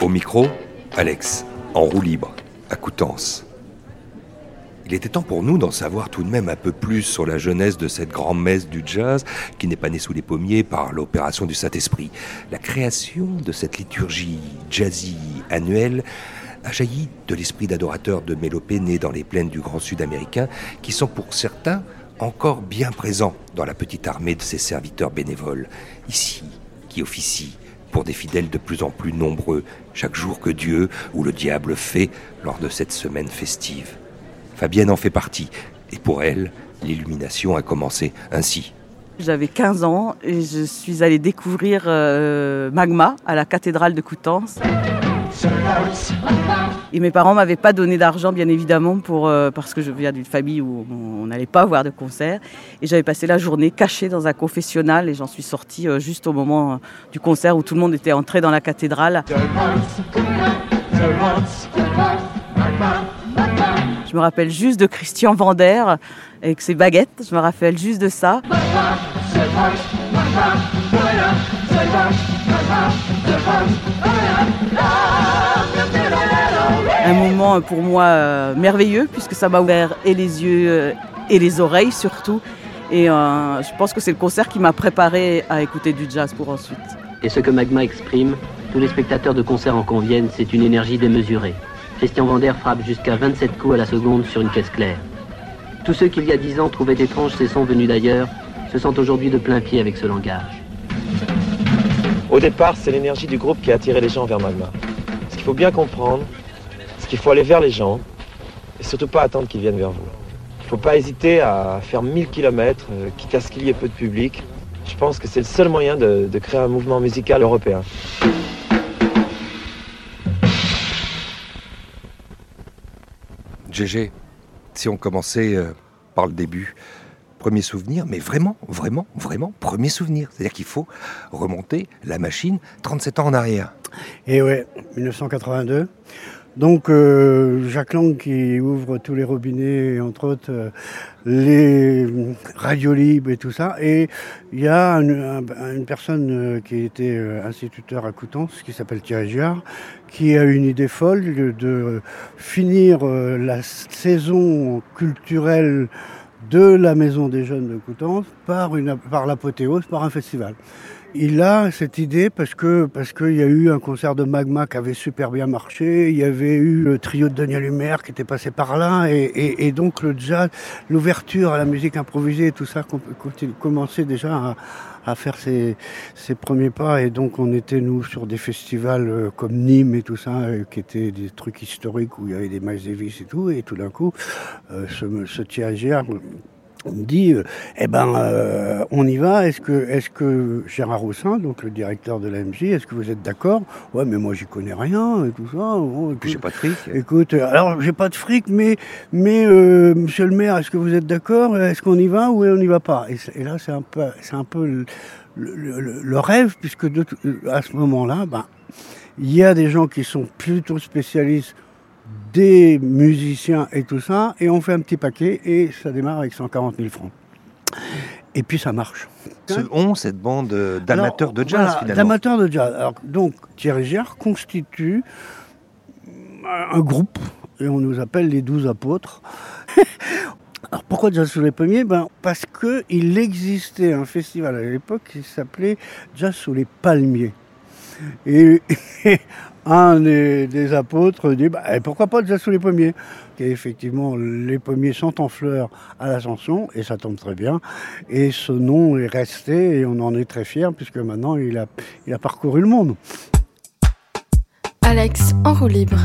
Au micro, Alex, en roue libre, à Coutances. Il était temps pour nous d'en savoir tout de même un peu plus sur la jeunesse de cette grand-messe du jazz qui n'est pas née sous les pommiers par l'opération du Saint-Esprit. La création de cette liturgie jazzy annuelle a jailli de l'esprit d'adorateurs de Mélopée nés dans les plaines du Grand Sud américain qui sont pour certains encore bien présents dans la petite armée de ces serviteurs bénévoles, ici, qui officient pour des fidèles de plus en plus nombreux chaque jour que Dieu ou le diable fait lors de cette semaine festive. Fabienne en fait partie, et pour elle, l'illumination a commencé ainsi. J'avais 15 ans et je suis allée découvrir euh, Magma à la cathédrale de Coutances. Et mes parents m'avaient pas donné d'argent, bien évidemment, pour, euh, parce que je viens d'une famille où on n'allait pas voir de concert. Et j'avais passé la journée cachée dans un confessionnal et j'en suis sortie euh, juste au moment du concert où tout le monde était entré dans la cathédrale. Je me rappelle juste de Christian Vander avec ses baguettes. Je me rappelle juste de ça. Un moment pour moi euh, merveilleux puisque ça m'a ouvert et les yeux euh, et les oreilles surtout. Et euh, je pense que c'est le concert qui m'a préparé à écouter du jazz pour ensuite. Et ce que Magma exprime, tous les spectateurs de concert en conviennent, c'est une énergie démesurée. Christian Vander frappe jusqu'à 27 coups à la seconde sur une caisse claire. Tous ceux qui il y a 10 ans trouvaient étranges ces sons venus d'ailleurs se sentent aujourd'hui de plein pied avec ce langage. Au départ, c'est l'énergie du groupe qui a attiré les gens vers Magma. Ce qu'il faut bien comprendre, qu'il faut aller vers les gens et surtout pas attendre qu'ils viennent vers vous. Il ne faut pas hésiter à faire 1000 km, euh, quitte à ce qu'il y ait peu de public. Je pense que c'est le seul moyen de, de créer un mouvement musical européen. GG, si on commençait euh, par le début, premier souvenir, mais vraiment, vraiment, vraiment, premier souvenir. C'est-à-dire qu'il faut remonter la machine 37 ans en arrière. Et ouais, 1982. Donc euh, Jacques Lang qui ouvre tous les robinets, entre autres euh, les radios libres et tout ça. Et il y a une, un- une personne euh, qui était euh, instituteur à Coutances, qui s'appelle Thierry qui a une idée folle de, finir la saison culturelle de la Maison des Jeunes de Coutances par, une, par l'apothéose, par un festival. Il a cette idée parce que parce qu'il y a eu un concert de Magma qui avait super bien marché, il y avait eu le trio de Daniel Humer qui était passé par là, et, et- et donc le jazz, l'ouverture à la musique improvisée et tout ça commençait déjà à, à faire ses, ses premiers pas, et donc on était nous sur des festivals euh, comme Nîmes et tout ça, euh, qui étaient des trucs historiques où il y avait des Miles Davis et tout, et tout d'un coup, euh, ce, ce On me dit, euh, eh ben, euh, on y va. Est-ce que, est-ce que Gérard Roussin, donc le directeur de l'AMJ, est-ce que vous êtes d'accord? Ouais, mais moi j'y connais rien et tout ça. Bon, j'ai pas de fric. écoute, alors j'ai pas de fric, mais, mais euh, Monsieur le Maire, est-ce que vous êtes d'accord? Est-ce qu'on y va ou on n'y va pas? Et, là, c'est un peu, c'est un peu le, le- le- le rêve, puisque de à ce moment-là, ben, il y a des gens qui sont plutôt spécialistes des musiciens et tout ça, et on fait un petit paquet et ça démarre avec 140 000 francs. Et puis ça marche. Ce ont cette bande euh, d'amateurs de jazz voilà, finalement. D'amateurs de jazz. Alors, donc Thierry Giard constitue un un groupe, et on nous appelle les douze apôtres. Alors pourquoi Jazz sous les pommiers? Ben, Parce qu'il existait un festival à l'époque qui s'appelait Jazz sous les palmiers. Et un des, apôtres dit bah, eh, pourquoi pas Jazz sous les pommiers? Et effectivement, les pommiers sont en fleurs à l'Ascension, et ça tombe très bien. Et ce nom est resté, et on en est très fiers, puisque maintenant il a, il a parcouru le monde. Alex en roue libre.